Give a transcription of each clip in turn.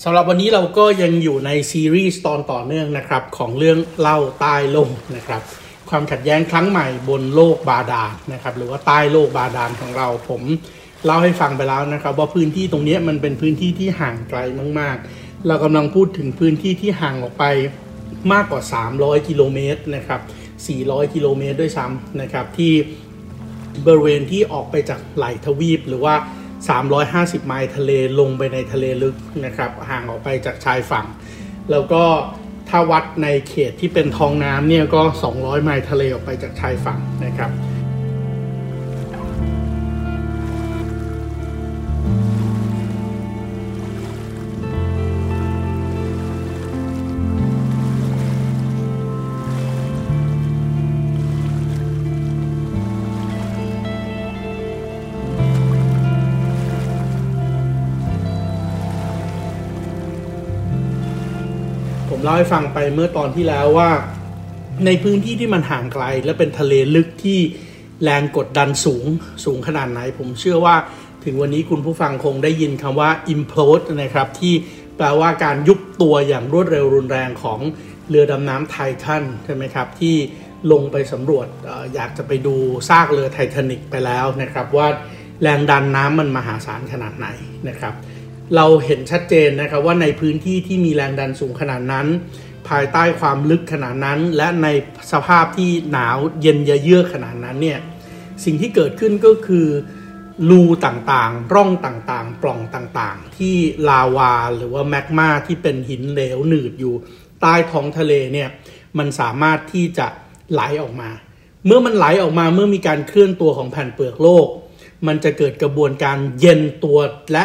สำหรับวันนี้เราก็ยังอยู่ในซีรีส์ตอนต่อเนื่องนะครับของเรื่องเล่าใต้โลกนะครับ ความขัดแย้งครั้งใหม่บนโลกบาดาลนะครับหรือว่าใต้โลกบาดาลของเราผมเล่าให้ฟังไปแล้วนะครับ ว่าพื้นที่ตรงนี้มันเป็นพื้นที่ที่ห่างไกลมาก ๆ เรากำลังพูดถึงพื้นที่ที่ห่างออกไปมากกว่า 300 กิโลเมตรนะครับ 400 กิโลเมตรด้วยซ้ำนะครับที่บริเวณที่ออกไปจากไหลทวีปหรือว่า 350 ไมล์ทะเลลงไปในทะเลลึกนะครับ ห่างออกไปจากชายฝั่ง แล้วก็ถ้าวัดในเขตที่เป็นท้องน้ำเนี่ยก็ 200 ไมล์ทะเลออกไปจากชายฝั่งนะครับ เล่าให้ฟังไปเมื่อตอนที่แล้วว่า ในพื้นที่ที่มันห่างไกล และเป็นทะเลลึกที่แรงกดดันสูงสูงขนาดไหน ผมเชื่อว่าถึงวันนี้คุณผู้ฟังคงได้ยินคำว่า implode นะครับ ที่แปลว่าการยุบตัวอย่างรวดเร็วรุนแรงของเรือดำน้ำไททันใช่ไหมครับ ที่ลงไปสำรวจออยากจะไปดูซากเรือไททานิกไปแล้วนะครับ ว่าแรงดันน้ำมันมหาศาลขนาดไหนนะครับ เราเห็นชัดเจนนะครับว่าในพื้นที่ที่มีแรงดันสูงขนาดนั้น ภายใต้ความลึกขนาดนั้น และในสภาพที่หนาวเย็นเยือกขนาดนั้นเนี่ยสิ่งที่เกิดขึ้นก็คือรูต่างๆ ร่องต่างๆ ปล่องต่างๆ ที่ลาวาหรือว่าแมกมาที่เป็นหินเหลวหนืดอยู่ใต้ท้องทะเลเนี่ยมันสามารถที่จะไหลออกมา เมื่อมันไหลออกมาเมื่อมีการเคลื่อนตัวของแผ่นเปลือกโลก มันจะเกิดกระบวนการเย็นตัวและ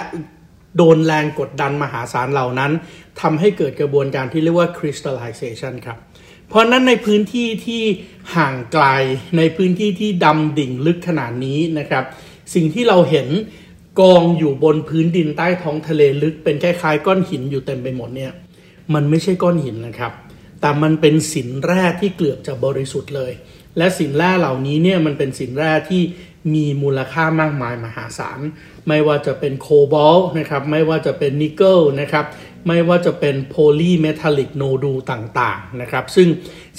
โดนแรงกดดันมหาศาลเหล่านั้นทำให้เกิดกระบวนการที่เรียกว่า crystallization ครับ เพราะนั้นในพื้นที่ที่ห่างไกลในพื้นที่ที่ดำดิ่งลึกขนาดนี้นะครับ สิ่งที่เราเห็นกองอยู่บนพื้นดินใต้ท้องทะเลลึก เป็นคล้ายๆก้อนหินอยู่เต็มไปหมดเนี่ยมันไม่ใช่ก้อนหินนะครับ แต่มันเป็นสินแร่ที่เกือบจะบริสุทธิ์เลย และสินแร่เหล่านี้เนี่ยมันเป็นสินแร่ที่ มีมูลค่ามากมายมหาศาล ไม่ว่าจะเป็นโคบอลต์นะครับ ไม่ว่าจะเป็นนิกเกิลนะครับ ไม่ว่าจะเป็น polymetallic nodule ต่างๆนะครับ ซึ่ง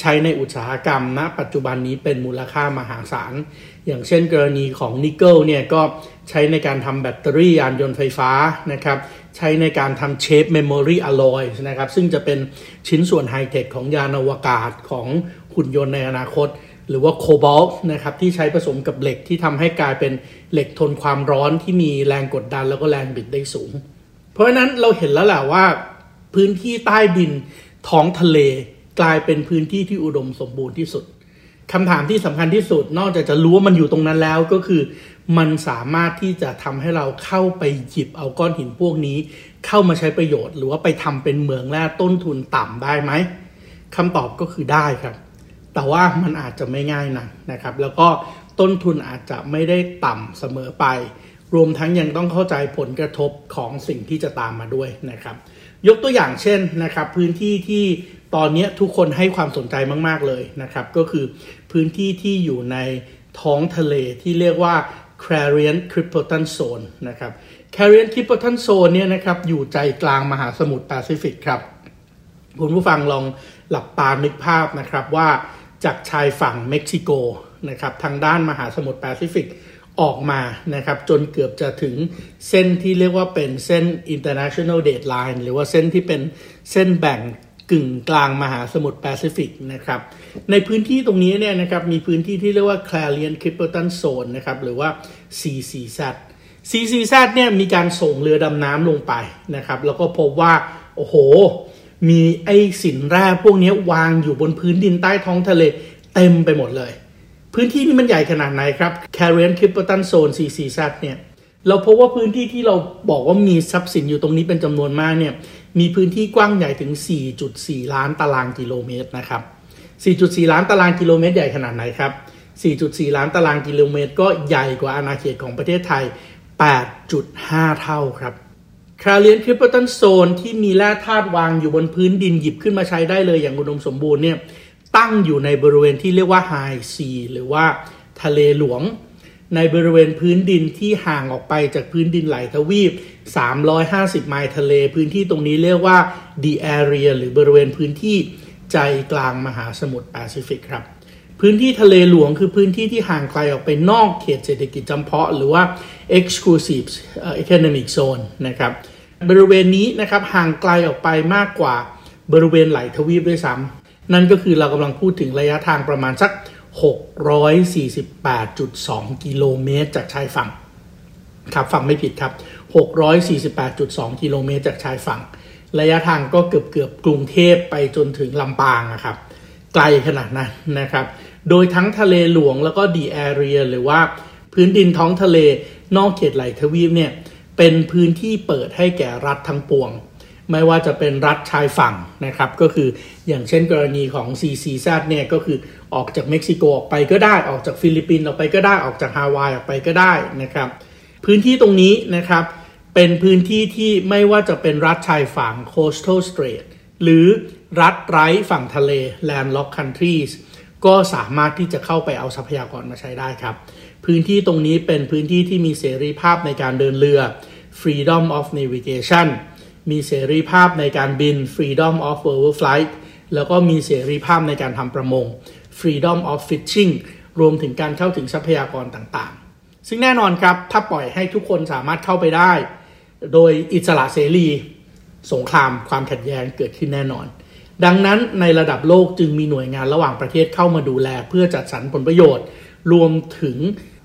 ใช้ในอุตสาหกรรมณนะปัจจุบันนี้เป็นมูลค่ามหาศาล อย่างเช่นกรณีของนิกเกิลเนี่ยก็ใช้ในการทำแบตเตอรี่ยานยนต์ไฟฟ้านะครับใช้ในการทำ shape memory alloy นะครับ ซึ่งจะเป็นชิ้นส่วนไฮเทคของยานอวกาศของหุ่นยนต์ในอนาคต หรือว่าโคบอลต์นะครับที่ใช้ผสมกับเหล็กที่ทำให้กลายเป็นเหล็กทนความร้อนที่มีแรงกดดันแล้วก็แรงบิดได้สูง เพราะฉะนั้นเราเห็นแล้วแหละว่า พื้นที่ใต้ดินท้องทะเลกลายเป็นพื้นที่ที่อุดมสมบูรณ์ที่สุดคำถามที่สำคัญที่สุด นอกจากจะรู้ว่ามันอยู่ตรงนั้นแล้วก็คือมันสามารถที่จะทำให้เราเข้าไปหยิบเอาก้อนหินพวกนี้ เข้ามาใช้ประโยชน์ หรือว่าไปทำเป็นเหมืองแร่ต้นทุนต่ำได้ไหมคำตอบก็คือได้ครับ แต่ว่ามันอาจจะไม่ง่ายนะนะครับ แล้วก็ต้นทุนอาจจะไม่ได้ต่ำเสมอไป รวมทั้งยังต้องเข้าใจผลกระทบของสิ่งที่จะตามมาด้วยนะครับ ยกตัวอย่างเช่นนะครับ พื้นที่ที่ตอนนี้ทุกคนให้ความสนใจมาก ๆ เลยนะครับ ก็คือพื้นที่ที่อยู่ในท้องทะเลที่เรียกว่า Clarion Clipperton Zone นะครับ Clarion Clipperton Zone เนี่ยนะครับอยู่ใจกลางมหาสมุทรแปซิฟิกครับ คุณผู้ฟังลองหลับตานึกภาพนะครับว่า จากชายฝั่งเม็กซิโกนะครับทางด้านมหาสมุทรแปซิฟิกออกมานะครับจนเกือบจะถึงเส้นที่เรียกว่าเป็นเส้น international date line หรือว่าเส้นที่เป็นเส้นแบ่งกึ่งกลางมหาสมุทรแปซิฟิกนะครับในพื้นที่ตรงนี้เนี่ยนะครับมีพื้นที่ที่เรียกว่า Clarion Clipperton Zone นะครับหรือว่า CCZ CCZ เนี่ยมีการส่งเรือดำน้ำลงไปนะครับแล้วก็พบว่า โอ้โห มีไอสินแร่พวกนี้วางอยู่บนพื้นดินใต้ท้องทะเลเต็มไปหมดเลย พื้นที่นี้มันใหญ่ขนาดไหนครับ c a r r i n c r i p p e r t o n Zone CCZ เนี่ยเราพบว่าพื้นที่ที่เราบอกว่ามีทรัพย์สินอยู่ตรงนี้เป็นจำนวนมากเนี่ยมีพื้นที่กว้างใหญ่ถึง 4.4 ล้านตารางกิโลเมตรนะครับ 4.4 ล้านตารางกิโลเมตรใหญ่ขนาดไหนครับ 4.4 ล้านตารางกิโลเมตร ก็ใหญ่กว่าอาณาเขตของประเทศไทย 8.5 เท่าครับ Clarion Clipperton Zone ที่มีแร่ธาตุวางอยู่บนพื้นดินหยิบขึ้นมาใช้ได้เลยอย่างอุดมสมบูรณ์เนี่ยตั้งอยู่ในบริเวณที่เรียกว่า high sea หรือว่าทะเลหลวง ในบริเวณพื้นดินที่ห่างออกไปจากพื้นดินไหล่ทวีป 350 ไมล์ทะเล พื้นที่ตรงนี้เรียกว่า the area หรือบริเวณพื้นที่ใจกลางมหาสมุทรแปซิฟิกครับ พื้นที่ทะเลหลวงคือพื้นที่ที่ห่างไกลออกไปนอกเขตเศรษฐกิจจำเพาะ หรือว่า exclusive economic zone นะครับ บริเวณนี้นะครับห่างไกลออกไปมากกว่าบริเวณไหลทวีปด้วยซ้ำนั่นก็คือเรากำลังพูดถึงระยะทางประมาณสัก 648.2 กิโลเมตรจากชายฝั่งครับฟังไม่ผิดครับ 648.2 กิโลเมตรจากชายฝั่ง ระยะทางก็เกือบเกือบกรุงเทพไปจนถึงลำปางนะครับ ไกลขนาดนั้นนะครับ โดยทั้งทะเลหลวงแล้วก็ The Area หรือว่าพื้นดินท้องทะเล นอกเขตไหล่ทวีปเนี่ยเป็นพื้นที่เปิดให้แก่รัฐทั้งปวง ไม่ว่าจะเป็นรัฐชายฝั่งนะครับ ก็คืออย่างเช่นกรณีของ CCZ เนี่ยก็คือออกจากเม็กซิโกออกไปก็ได้ออกจากฟิลิปปินส์ออกไปก็ได้ออกจากฮาวายออกไปก็ได้นะครับ พื้นที่ตรงนี้นะครับเป็นพื้นที่ที่ไม่ว่าจะเป็นรัฐชายฝั่ง coastal strait หรือรัฐไร้ฝั่งทะเล landlocked countries ก็สามารถที่จะเข้าไปเอาทรัพยากรมาใช้ได้ครับ พื้นที่ตรงนี้เป็นพื้นที่ที่มีเสรีภาพในการเดินเรือ freedom of navigation มีเสรีภาพในการบิน freedom of over flight แล้วก็มีเสรีภาพในการทำประมง freedom of fishing รวมถึงการเข้าถึงทรัพยากรต่างๆ ซึ่งแน่นอนครับ ถ้าปล่อยให้ทุกคนสามารถเข้าไปได้ โดยอิสระเสรี สงครามความขัดแย้งเกิดขึ้นแน่นอน ดังนั้นในระดับโลกจึงมีหน่วยงานระหว่างประเทศเข้ามาดูแล เพื่อจัดสรรผลประโยชน์ รวมถึง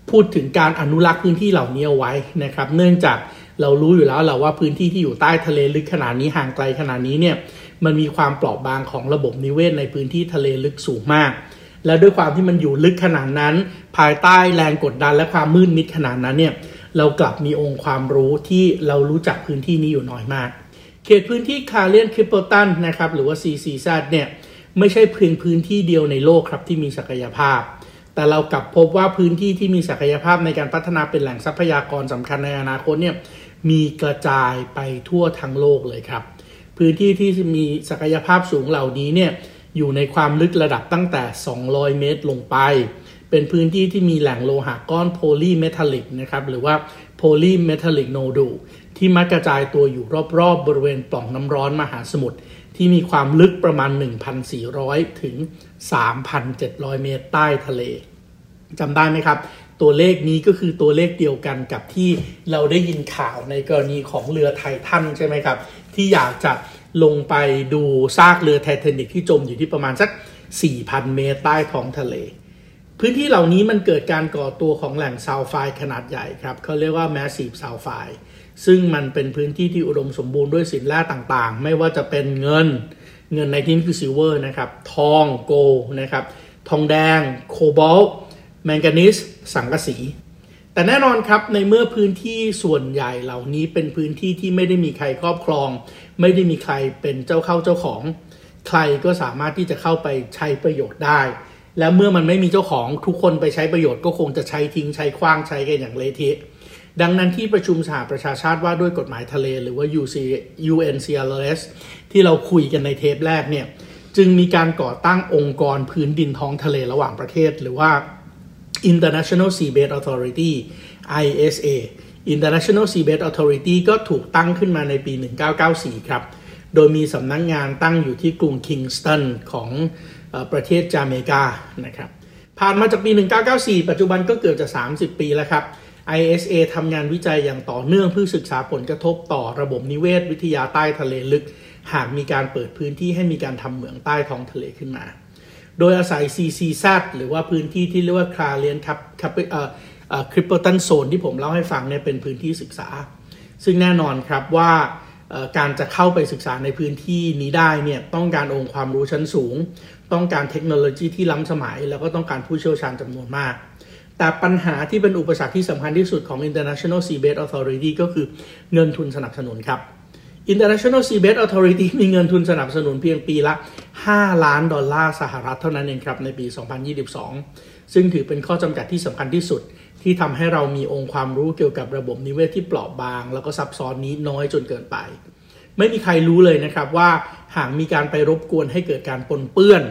พูดถึงการอนุรักษ์พื้นที่เหล่านี้เอาไว้นะครับ เนื่องจากเรารู้อยู่แล้วแหละว่าพื้นที่ที่อยู่ใต้ทะเลลึกขนาดนี้ห่างไกลขนาดนี้เนี่ยมันมีความเปราะบางของระบบนิเวศในพื้นที่ทะเลลึกสูงมาก และด้วยความที่มันอยู่ลึกขนาดนั้น ภายใต้แรงกดดันและความมืดมิดขนาดนั้นเนี่ยเรากลับมีองค์ความรู้ที่เรารู้จักพื้นที่นี้อยู่น้อยมาก เขตพื้นที่ Clarion Clipperton นะครับหรือว่า CCZ เนี่ยไม่ใช่เพียงพื้นที่เดียวในโลกครับที่มีศักยภาพ แต่เรากลับพบว่าพื้นที่ที่มีศักยภาพในการพัฒนาเป็นแหล่งทรัพยากรสำคัญในอนาคตเนี่ยมีกระจายไปทั่วทั้งโลกเลยครับ พื้นที่ที่มีศักยภาพสูงเหล่านี้เนี่ยอยู่ในความลึกระดับตั้งแต่ 200 เมตรลงไป เป็นพื้นที่ที่มีแหล่งโลหะก้อนโพลีเมทัลลิกนะครับหรือว่าโพลีเมทัลลิกโนดู ที่มักกระจายตัวอยู่รอบๆบริเวณปล่องน้ำร้อนมหาสมุทรที่มีความลึกประมาณ 1,400 ถึง 3,700 เมตรใต้ทะเลจำได้ไหมครับ ตัวเลขนี้ก็คือตัวเลขเดียวกันกับที่เราได้ยินข่าวในกรณีของเรือไททันใช่ไหมครับ ที่อยากจะลงไปดูซากเรือไททานิกที่จมอยู่ที่ประมาณสัก 4,000 เมตรใต้ท้องทะเล พื้นที่เหล่านี้มันเกิดการก่อตัวของแหล่ง sulfide ขนาดใหญ่ครับเขาเรียกว่า massive sulfide ซึ่งมันเป็นพื้นที่ที่อุดมสมบูรณ์ด้วยสินแร่ต่างๆ ไม่ว่าจะเป็นเงิน เงินในที่นี้คือ silver นะครับ ทอง goldนะครับ ทองแดง โคบอลต์แมงกานีสสังกะสี แต่แน่นอนครับในเมื่อพื้นที่ส่วนใหญ่เหล่านี้เป็นพื้นที่ที่ไม่ได้มีใครครอบครอง ไม่ได้มีใครเป็นเจ้าเข้าเจ้าของ ใครก็สามารถที่จะเข้าไปใช้ประโยชน์ได้ และเมื่อมันไม่มีเจ้าของทุกคนไปใช้ประโยชน์ก็คงจะใช้ทิ้งใช้คว้างใช้กันอย่างเละเทะ ดังนั้นที่ประชุมสหประชาชาติว่าด้วยกฎหมายทะเล หรือว่า UC UNCLOS ที่เราคุยกันในเทปแรกเนี่ยจึงมีการก่อตั้งองค์กรพื้นดินท้องทะเลระหว่างประเทศ หรือว่า International Seabed Authority ISA International Seabed Authority ก็ถูกตั้งขึ้นมาในปี 1994 ครับ โดยมีสำนักงานตั้งอยู่ที่กรุงคิงสตันของประเทศจาเมกานะครับ ผ่านมาจากปี 1994 ปัจจุบันก็เกือบจะ 30 ปีแล้วครับ ISA ทำงานวิจัยอย่างต่อเนื่องเพื่อศึกษาผลกระทบต่อระบบนิเวศวิทยาใต้ทะเลลึก หากมีการเปิดพื้นที่ให้มีการทำเหมืองใต้ท้องทะเลขึ้นมา โดยอาศัย CCZ หรือว่าพื้นที่ที่เรียกว่า Clarion คับคับเอ่อ Clipperton Zone ที่ผมเล่าให้ฟังเนี่ยเป็นพื้นที่ศึกษา ซึ่งแน่นอนครับว่าการจะเข้าไปศึกษาในพื้นที่นี้ได้เนี่ยต้องการองค์ความรู้ชั้นสูง ต้องการเทคโนโลยีที่ล้ำสมัย แล้วก็ต้องการผู้เชี่ยวชาญจำนวนมาก แต่ปัญหาที่เป็นอุปสรรคที่สำคัญที่สุดของ International Seabed Authority ก็คือเงินทุนสนับสนุนครับ International Seabed Authority มีเงินทุนสนับสนุนเพียงปีละ 5 ล้านดอลลาร์สหรัฐเท่านั้นเองครับในปี 2022 ซึ่งถือเป็นข้อจำกัดที่สำคัญที่สุด ที่ทำให้เรามีองค์ความรู้เกี่ยวกับระบบนิเวศที่เปราะบาง แล้วก็ซับซ้อนนี้น้อยจนเกินไป ไม่มีใครรู้เลยนะครับว่าหากมีการไปรบกวนให้เกิดการปนเปื้อน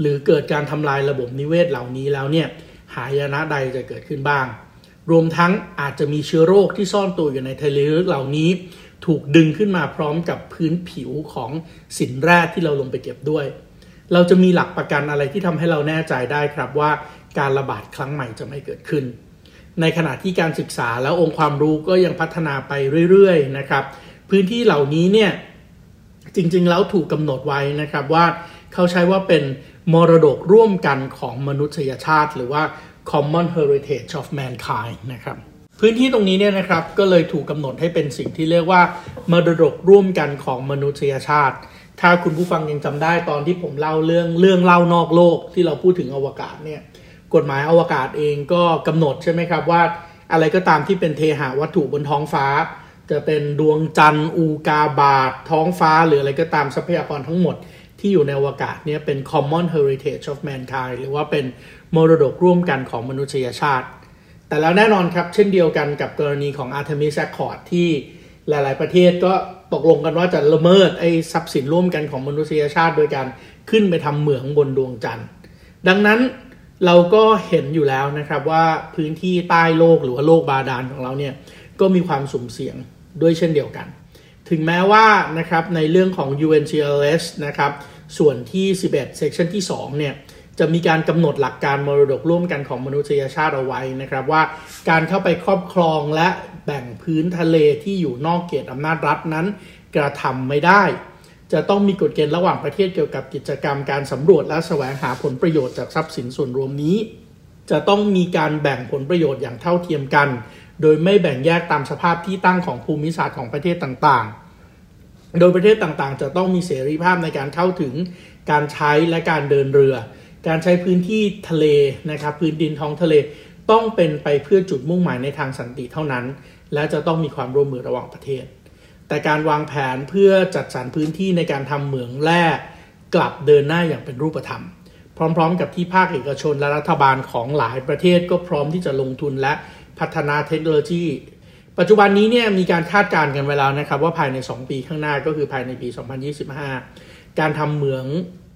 หรือเกิดการทำลายระบบนิเวศเหล่านี้แล้วเนี่ย หายนะใดจะเกิดขึ้นบ้าง รวมทั้งอาจจะมีเชื้อโรคที่ซ่อนตัวอยู่ในทะเลลึกเหล่านี้ ถูกดึงขึ้นมาพร้อมกับพื้นผิวของสินแร่ที่เราลงไปเก็บด้วย เราจะมีหลักประกันอะไรที่ทำให้เราแน่ใจได้ครับว่าการระบาดครั้งใหม่จะไม่เกิดขึ้น ในขณะที่การศึกษาและองค์ความรู้ก็ยังพัฒนาไปเรื่อยๆนะครับ พื้นที่เหล่านี้เนี่ยจริงๆแล้วถูกกำหนดไว้นะครับว่าเขาใช้ว่าเป็น มรดกร่วมกันของมนุษยชาติ หรือว่า common heritage of mankind นะครับ พื้นที่ตรงนี้เนี่ยนะครับก็เลยถูกกำหนดให้เป็นสิ่งที่เรียกว่ามรดกร่วมกันของมนุษยชาติ ถ้าคุณผู้ฟังยังจำได้ตอนที่ผมเล่าเรื่องเรื่องเล่านอกโลกที่เราพูดถึงอวกาศเนี่ยกฎหมายอวกาศเองก็กำหนดใช่ไหมครับว่า อะไรก็ตามที่เป็นเทหะวัตถุบนท้องฟ้า จะเป็นดวงจันทร์อูกาบาตท้องฟ้าหรืออะไรก็ตามทรัพยากรทั้งหมด ที่อยู่ในอวกาศเนี่ยเป็น common heritage of mankind หรือว่าเป็นมรดกร่วมกันของมนุษยชาติ แต่แล้วแน่นอนครับ เช่นเดียวกันกับกรณีของ Artemis Accord ที่หลาย ๆ ประเทศก็ตกลงกันว่าจะละเมิดไอ้ทรัพย์สินร่วมกันของมนุษยชาติ โดยการขึ้นไปทำเหมืองบนดวงจันทร์ ดังนั้นเราก็เห็นอยู่แล้วนะครับว่าพื้นที่ใต้โลกหรือว่าโลกบาดาลของเราเนี่ยก็มีความสุ่มเสี่ยงด้วยเช่นเดียวกัน ถึงแม้ว่านะครับในเรื่องของ UNCLS นะครับส่วนที่ 11 section ที่ 2 เนี่ยจะมีการกำหนดหลักการมรดกร่วมกันของมนุษยชาติเอาไว้นะครับว่าการเข้าไปครอบครองและแบ่งพื้นทะเลที่อยู่นอกเขตอำนาจรัฐนั้น กระทำไม่ได้ จะต้องมีกฎเกณฑ์ระหว่างประเทศเกี่ยวกับกิจกรรมการสำรวจและแสวงหาผลประโยชน์จากทรัพย์สินส่วนรวมนี้ จะต้องมีการแบ่งผลประโยชน์อย่างเท่าเทียมกัน โดยไม่แบ่งแยกตามสภาพที่ตั้งของภูมิศาสตร์ของประเทศต่างๆ โดยประเทศต่างๆ จะต้องมีเสรีภาพในการเข้าถึงการใช้และการเดินเรือ การใช้พื้นที่ทะเลนะครับพื้นดินท้องทะเลต้องเป็นไปเพื่อจุดมุ่งหมายในทางสันติเท่านั้น และจะต้องมีความร่วมมือระหว่างประเทศ แต่การวางแผนเพื่อจัดสรรพื้นที่ในการทำเหมืองแร่กลับเดินหน้าอย่างเป็นรูปธรรม พร้อม ๆ กับที่ภาคเอกชนและรัฐบาลของหลายประเทศก็พร้อมที่จะลงทุนและ พัฒนาเทคโนโลยี ปัจจุบันนี้เนี่ยมีการคาดการณ์กันไว้แล้วนะครับ ว่าภายใน 2 ปีข้างหน้าก็คือภายในปี 2025 การทำเหมือง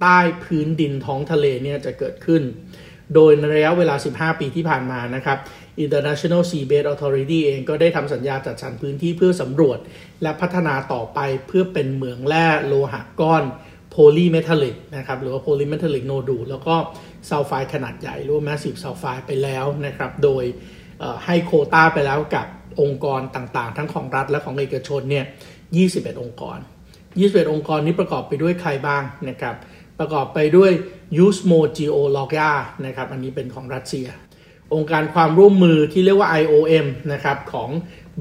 ใต้พื้นดินท้องทะเลเนี่ยจะเกิดขึ้น โดยในระยะเวลา 15 ปีที่ผ่านมานะครับ International Seabed Authority เองก็ได้ทำสัญญาจัดสรรพื้นที่เพื่อสำรวจ และพัฒนาต่อไปเพื่อเป็นเหมืองแร่โลหะก้อนโพลีเมทัลลิกนะครับหรือว่าโพลีเมทัลลิกโนดูแล้วก็ซัลไฟด์ขนาดใหญ่หรือว่า massive sulfide ไปแล้วนะครับ โดย ให้โควตาไปแล้วกับองค์กรต่างๆ ทั้งของรัฐและของเอกชนเนี่ย 21 องค์กร 21 องค์กรนี้ประกอบไปด้วยใครบ้างนะครับ ประกอบไปด้วย Yuzhmorgeologiya นะครับ อันนี้เป็นของรัสเซีย องค์การความร่วมมือที่เรียกว่า IOM นะครับ ของ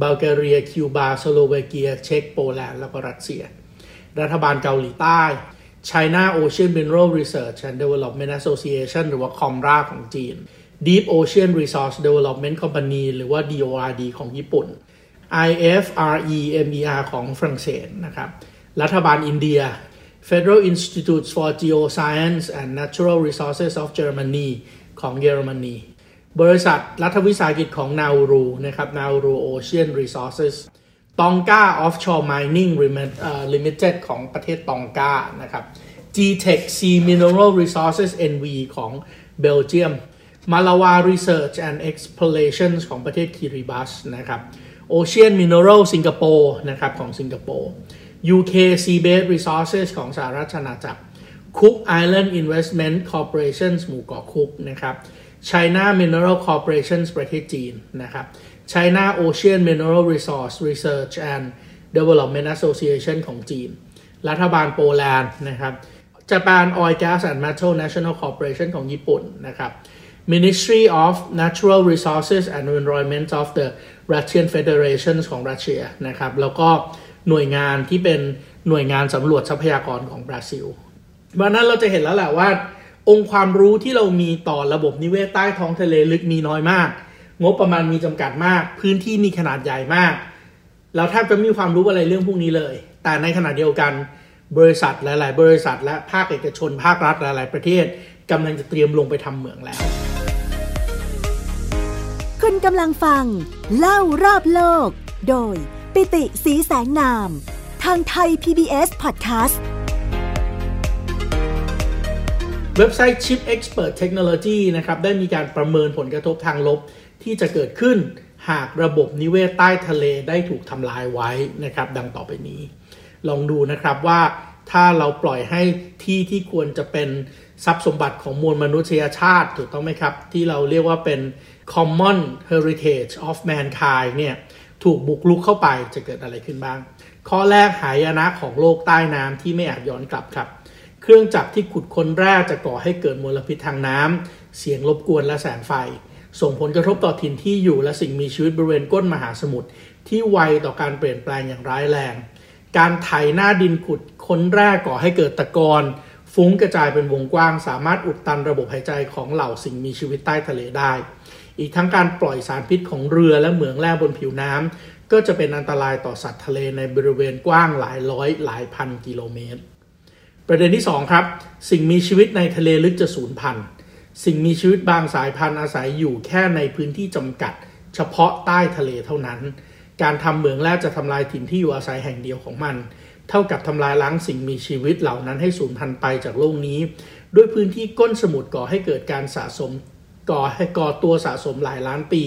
บัลแกเรีย คิวบา สโลวาเกีย เช็กโปแลนด์ แล้วก็รัสเซีย รัฐบาลเกาหลีใต้ China Ocean Mineral Research and Development Association หรือว่า COMRA ของจีน Deep Ocean Resource Development Company หรือว่า DORD ของญี่ปุ่น IFREMER ของฝรั่งเศสนะครับ รัฐบาลอินเดีย Federal Institute for Geoscience and Natural Resources of Germany ของเยอรมนี บริษัทรัฐวิสาหกิจของนาอูรูนะครับนาอูรู Ocean Resources ตองกา Offshore Mining Limited ของประเทศตองกานะครับ G-Tech Sea Mineral Resources NV ของเบลเยียม Malawa Research and Explorations ของประเทศคิริบัสนะครับ Ocean Mineral Singapore นะครับของสิงคโปร์ UK Seabed Resources ของสหรัฐอาณาจักร Cook Island Investment Corporation หมู่เกาะคุกนะครับ China Mineral Corporation ประเทศจีนนะครับ China Ocean Mineral Resource Research and Development Association ของจีน รัฐบาลโปแลนด์นะครับ Japan Oil Gas and Metal National Corporation ของญี่ปุ่นนะครับ Ministry of Natural Resources and Environment of the Russian Federation ของรัสเซียนะครับ แล้วก็หน่วยงานที่เป็นหน่วยงานสำรวจทรัพยากรของบราซิลวันนั้นเราจะเห็นแล้วแหละว่า องค์ความรู้ที่เรามีต่อระบบนิเวศใต้ท้องทะเลลึกมีน้อยมาก งบประมาณมีจำกัดมาก พื้นที่มีขนาดใหญ่มาก เราแทบจะไม่มีความรู้อะไรเรื่องพวกนี้เลย แต่ในขณะเดียวกันบริษัทหลาย ๆ บริษัทและภาคเอกชนภาครัฐหลาย ๆ ประเทศกำลังจะเตรียมลงไปทำเหมืองแล้ว คุณกำลังฟัง เล่ารอบโลก โดย ปิติสีแสงนาม ทางไทย PBS Podcast เว็บไซต์ Chip Expert Technology นะครับ ได้มีการประเมินผลกระทบทางลบที่จะเกิดขึ้น หากระบบนิเวศใต้ทะเลได้ถูกทำลายไว้นะครับ ดังต่อไปนี้ ลองดูนะครับว่า ถ้าเราปล่อยให้ที่ที่ควรจะเป็นทรัพย์สมบัติของมวลมนุษยชาติถูกต้องไหมครับ ที่เราเรียกว่าเป็น common heritage of mankind เนี่ยถูกบุกลุกเข้าไปจะเกิดอะไรขึ้นบ้าง ข้อแรกหายนะของโลกใต้น้ำที่ไม่อาจย้อนกลับครับ เครื่องจักรที่ขุดค้นแร่จะก่อให้เกิดมลพิษทางน้ำเสียงรบกวนและแสงไฟ ส่งผลกระทบต่อถิ่นที่อยู่และสิ่งมีชีวิตบริเวณก้นมหาสมุทรที่ไวต่อการเปลี่ยนแปลงอย่างร้ายแรง การไถหน้าดินขุดค้นแร่ก่อให้เกิดตะกอนฟุ้งกระจายเป็นวงกว้าง สามารถอุดตันระบบหายใจของเหล่าสิ่งมีชีวิตใต้ทะเลได้ อีกทั้งการปล่อยสารพิษของเรือและเหมืองแร่บนผิวน้ำก็จะเป็นอันตรายต่อสัตว์ทะเลในบริเวณกว้างหลายร้อยหลายพันกิโลเมตร ประเด็นที่ 2 ครับ สิ่งมีชีวิตในทะเลลึกจะสูญพันธุ์สิ่งมีชีวิตบางสายพันธุ์อาศัยอยู่แค่ในพื้นที่จำกัด เฉพาะใต้ทะเลเท่านั้น การทำเหมืองแร่จะทำลายถิ่นที่อยู่อาศัยแห่งเดียวของมัน เท่ากับทำลายล้างสิ่งมีชีวิตเหล่านั้นให้สูญพันธุ์ไปจากโลกนี้ ด้วยพื้นที่ก้นสมุทรก่อให้เกิดการสะสมก่อให้ก่อตัวสะสมหลายล้านปี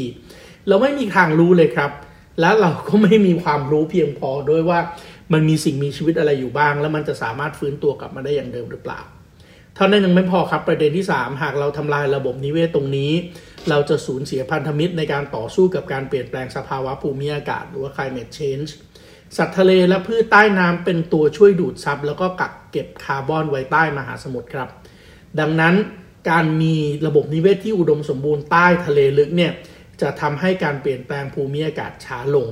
เราไม่มีทางรู้เลยครับ และเราก็ไม่มีความรู้เพียงพอด้วยว่ามันมีสิ่งมีชีวิตอะไรอยู่บ้าง แล้วมันจะสามารถฟื้นตัวกลับมาได้อย่างเดิมหรือเปล่า เท่านั้นยังไม่พอครับประเด็นที่ 3 หากเราทำลายระบบนิเวศตรงนี้ เราจะสูญเสียพันธมิตรในการต่อสู้กับการเปลี่ยนแปลงสภาวะภูมิอากาศ หรือว่า climate change สัตว์ทะเลและพืชใต้น้ำเป็นตัวช่วยดูดซับแล้วก็กักเก็บคาร์บอนไว้ใต้มหาสมุทรครับ ดังนั้นการมีระบบนิเวศที่อุดมสมบูรณ์ใต้ทะเลลึกเนี่ยจะทำให้การเปลี่ยนแปลงภูมิอากาศช้าลง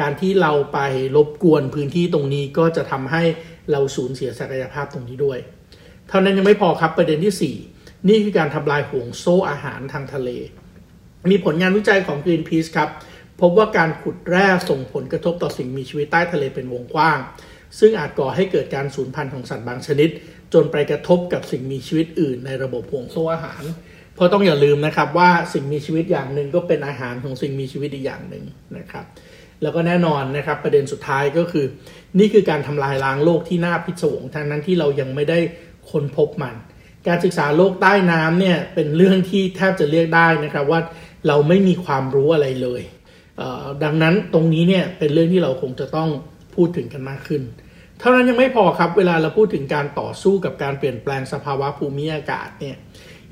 การที่เราไปรบกวนพื้นที่ตรงนี้ก็จะทำให้เราสูญเสียศักยภาพตรงนี้ด้วย ท่านั้นยังไม่พอครับประเด็นที่ 4 นี่คือการทำลายห่วงโซ่อาหารทางทะเล มีผลงานวิจัยของ Greenpeace ครับ พบว่าการขุดแร่ส่งผลกระทบต่อสิ่งมีชีวิตใต้ทะเลเป็นวงกว้าง ซึ่งอาจก่อให้เกิดการสูญพันธุ์ของสัตว์บางชนิด จนไปกระทบกับสิ่งมีชีวิตอื่นในระบบห่วงโซ่อาหาร เพราะต้องอย่าลืมนะครับว่าสิ่งมีชีวิตอย่างหนึ่งก็เป็นอาหารของสิ่งมีชีวิตอีกอย่างหนึ่งนะครับแล้วก็แน่นอนนะครับประเด็นสุดท้ายก็คือ นี่คือการทำลายล้างโลกที่น่าพิศวงทั้งนั้นที่เรายังไม่ได้ ค้นพบมัน การศึกษาโลกใต้น้ำเนี่ยเป็นเรื่องที่แทบจะเรียกได้นะครับว่าเราไม่มีความรู้อะไรเลย ดังนั้นตรงนี้เนี่ยเป็นเรื่องที่เราคงจะต้องพูดถึงกันมากขึ้น เท่านั้นยังไม่พอครับเวลาเราพูดถึงการต่อสู้กับการเปลี่ยนแปลงสภาวะภูมิอากาศเนี่ย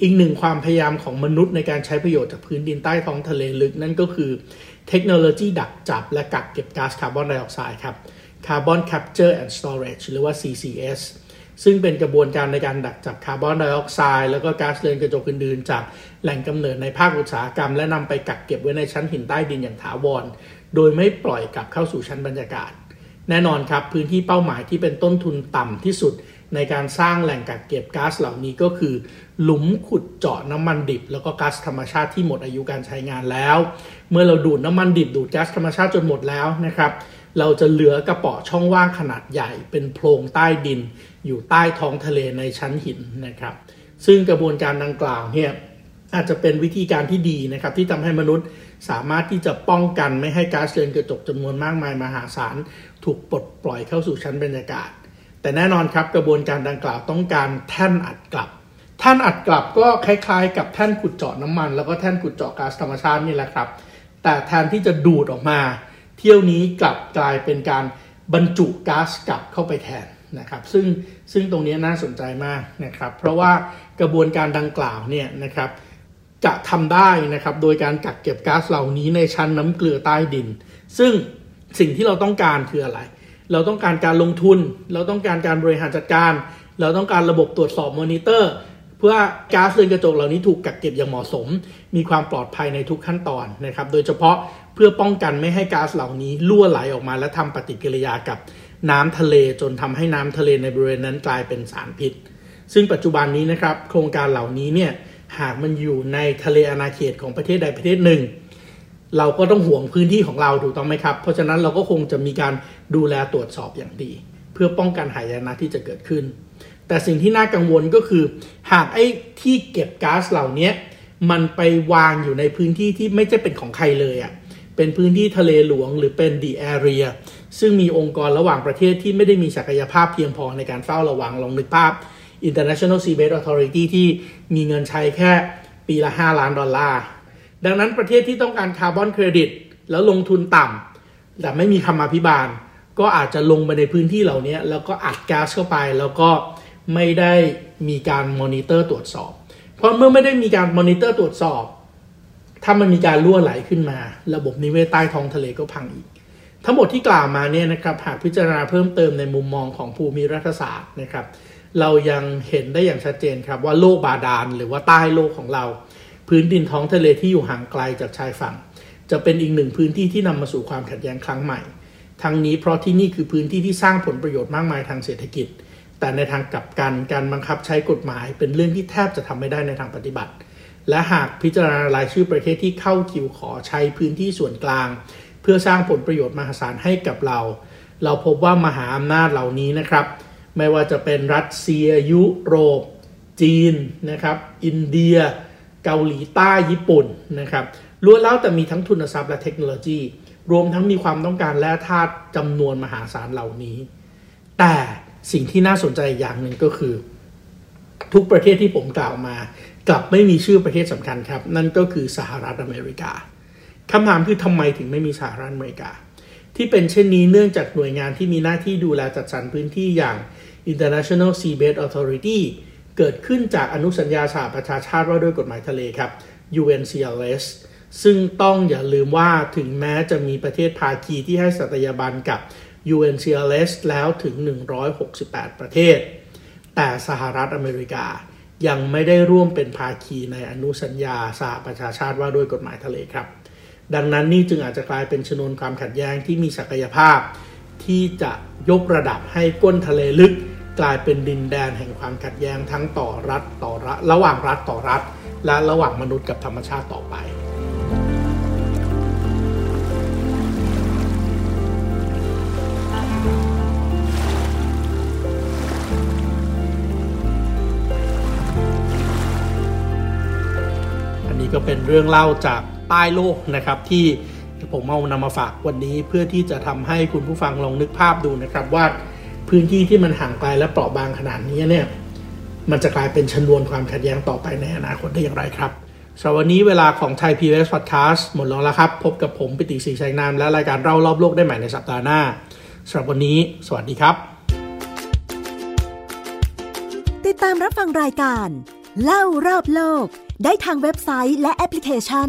อีกหนึ่งความพยายามของมนุษย์ในการใช้ประโยชน์จากพื้นดินใต้ท้องทะเลลึกนั่นก็คือเทคโนโลยีดักจับและกักเก็บก๊าซคาร์บอนไดออกไซด์ครับ Carbon Capture and Storage หรือว่า CCS ซึ่งเป็นกระบวนการในการดักจับคาร์บอนไดออกไซด์แล้วก็ก๊าซเรือนกระจกอื่นๆ จากแหล่งกำเนิดในภาคอุตสาหกรรม และนำไปกักเก็บไว้ในชั้นหินใต้ดินอย่างถาวร โดยไม่ปล่อยกลับเข้าสู่ชั้นบรรยากาศ แน่นอนครับพื้นที่เป้าหมายที่เป็นต้นทุนต่ำที่สุด ในการสร้างแหล่งกักเก็บก๊าซเหล่านี้ก็คือ หลุมขุดเจาะน้ำมันดิบ แล้วก็ก๊าซธรรมชาติที่หมดอายุการใช้งานแล้ว เมื่อเราดูดน้ำมันดิบดูดก๊าซธรรมชาติจนหมดแล้วนะครับเราจะเหลือกระป๋อช่องว่างขนาดใหญ่เป็นโพรงใต้ดิน อยู่ใต้ท้องทะเลในชั้นหินนะครับ ซึ่งกระบวนการดังกล่าวเนี่ยอาจจะเป็นวิธีการที่ดีนะครับที่ทำให้มนุษย์สามารถที่จะป้องกันไม่ให้ก๊าซเรือนกระจกจำนวนมากมายมหาศาลถูกปลดปล่อยเข้าสู่ชั้นบรรยากาศ แต่แน่นอนครับกระบวนการดังกล่าวต้องการแท่นอัดกลับ แท่นอัดกลับก็คล้ายๆ กับแท่นขุดเจาะน้ำมัน แล้วก็แท่นขุดเจาะก๊าซธรรมชาตินี่แหละครับ แต่แทนที่จะดูดออกมา เที่ยวนี้กลับกลายเป็นการบรรจุก๊าซกลับเข้าไปแทน นะครับซึ่งซึ่งตรงนี้น่าสนใจมากนะครับเพราะว่ากระบวนการดังกล่าวเนี่ยนะครับจะทำได้นะครับโดยการกักเก็บก๊าซเหล่านี้ในชั้นน้ำเกลือใต้ดิน ซึ่งสิ่งที่เราต้องการคืออะไร เราต้องการการลงทุน เราต้องการการบริหารจัดการ เราต้องการระบบตรวจสอบมอนิเตอร์ เพื่อก๊าซเรือนกระจกเหล่านี้ถูกกักเก็บอย่างเหมาะสม มีความปลอดภัยในทุกขั้นตอนนะครับโดยเฉพาะเพื่อป้องกันไม่ให้ก๊าซเหล่านี้รั่วไหลออกมาและทำปฏิกิริยากับ น้ำทะเลจนทำให้น้ำทะเลในบริเวณนั้นกลายเป็นสารพิษ ซึ่งปัจจุบันนี้นะครับ โครงการเหล่านี้เนี่ยหากมันอยู่ในทะเลอาณาเขตของประเทศใดประเทศหนึ่ง เราก็ต้องห่วงพื้นที่ของเราถูกต้องไหมครับ เพราะฉะนั้นเราก็คงจะมีการดูแลตรวจสอบอย่างดี เพื่อป้องกันหายนะที่จะเกิดขึ้น แต่สิ่งที่น่ากังวลก็คือ หากไอ้ที่เก็บก๊าซเหล่านี้มันไปวางอยู่ในพื้นที่ที่ไม่ใช่เป็นของใครเลยอะ่ะเป็นพื้นที่ทะเลหลวงหรือเป็น the area ซึ่งมีองค์กรระหว่างประเทศที่ไม่ได้มีศักยภาพเพียงพอในการเฝ้าระวังลองนึกภาพ International Seabed Authority ที่มีเงินใช้แค่ปีละ 5 ล้านดอลลาร์ ดังนั้นประเทศที่ต้องการคาร์บอนเครดิตแล้วลงทุนต่ำแต่ไม่มีคำอภิบาล ก็อาจจะลงไปในพื้นที่เหล่านี้ แล้วก็อัดก๊าซเข้าไปแล้วก็ไม่ได้มีการมอนิเตอร์ตรวจสอบ เพราะเมื่อไม่ได้มีการมอนิเตอร์ตรวจสอบ ถ้ามันมีการรั่วไหลขึ้นมา ระบบนิเวศใต้ท้องทะเลก็พังอีก ทั้งหมดที่กล่าวมาเนี่ยนะครับหากพิจารณาเพิ่มเติมในมุมมองของภูมิรัฐศาสตร์นะครับ เรายังเห็นได้อย่างชัดเจนครับว่าโลกบาดาลหรือว่าใต้โลกของเรา พื้นดินท้องทะเลที่อยู่ห่างไกลจากชายฝั่ง จะเป็นอีกหนึ่งพื้นที่ที่นำมาสู่ความขัดแย้งครั้งใหม่ ทั้งนี้เพราะที่นี่คือพื้นที่ที่สร้างผลประโยชน์มากมายทางเศรษฐกิจ แต่ในทางกลับกันการบังคับใช้กฎหมาย เป็นเรื่องที่แทบจะทำไม่ได้ในทางปฏิบัติ และหากพิจารณารายชื่อประเทศที่เข้าคิวขอใช้พื้นที่ส่วนกลาง เพื่อสร้างผลประโยชน์มหาศาลให้กับเรา เราพบว่ามหาอำนาจเหล่านี้นะครับ ไม่ว่าจะเป็นรัสเซียยุโรป จีนนะครับ อินเดีย เกาหลีใต้ญี่ปุ่นนะครับล้วนแล้วแต่มีทั้งทุนทรัพย์และเทคโนโลยี รวมทั้งมีความต้องการและธาตุจำนวนมหาศาลเหล่านี้ แต่สิ่งที่น่าสนใจอย่างหนึ่งก็คือ ทุกประเทศที่ผมกล่าวมา กลับไม่มีชื่อประเทศสำคัญครับ นั่นก็คือสหรัฐอเมริกา คำถามคือทำไมถึงไม่มีสหรัฐอเมริกา ที่เป็นเช่นนี้เนื่องจากหน่วยงานที่มีหน้าที่ดูแลจัดสรรพื้นที่อย่าง International Seabed Authority เกิดขึ้นจากอนุสัญญาสหประชาชาติว่าด้วยกฎหมายทะเลครับ UNCLS ซึ่งต้องอย่าลืมว่าถึงแม้จะมีประเทศภาคีที่ให้สัตยาบันกับ UNCLS แล้วถึง 168 ประเทศ แต่สหรัฐอเมริกายังไม่ได้ร่วมเป็นภาคีในอนุสัญญาสหประชาชาติว่าด้วยกฎหมายทะเลครับ ดังนั้นนี่จึงอาจจะกลายเป็นชนวนความขัดแย้งที่มีศักยภาพ ที่จะยกระดับให้ก้นทะเลลึก กลายเป็นดินแดนแห่งความขัดแย้งทั้งต่อรัฐต่อรัฐระหว่างรัฐต่อรัฐ และระหว่างมนุษย์กับธรรมชาติต่อไปอันนี้ก็เป็นเรื่องเล่าจาก ใต้โลกนะครับที่ผมเอานำมาฝากวันนี้เพื่อที่จะทำให้คุณผู้ฟังลองนึกภาพดูนะครับว่าพื้นที่ที่มันห่างไกลและเปราะบางขนาดนี้เนี่ยมันจะกลายเป็นชนวนความขัดแย้งต่อไปในอนาคตได้อย่างไรครับสำหรับวันนี้เวลาของไทย PBS Podcast หมดลงแล้วครับ พบกับผมปิติศรีชัยนามและรายการเล่ารอบโลกได้ใหม่ในสัปดาห์หน้าสำหรับวันนี้ สวัสดีครับ ติดตามรับฟังรายการ เล่ารอบโลก ได้ทางเว็บไซต์และแอปพลิเคชัน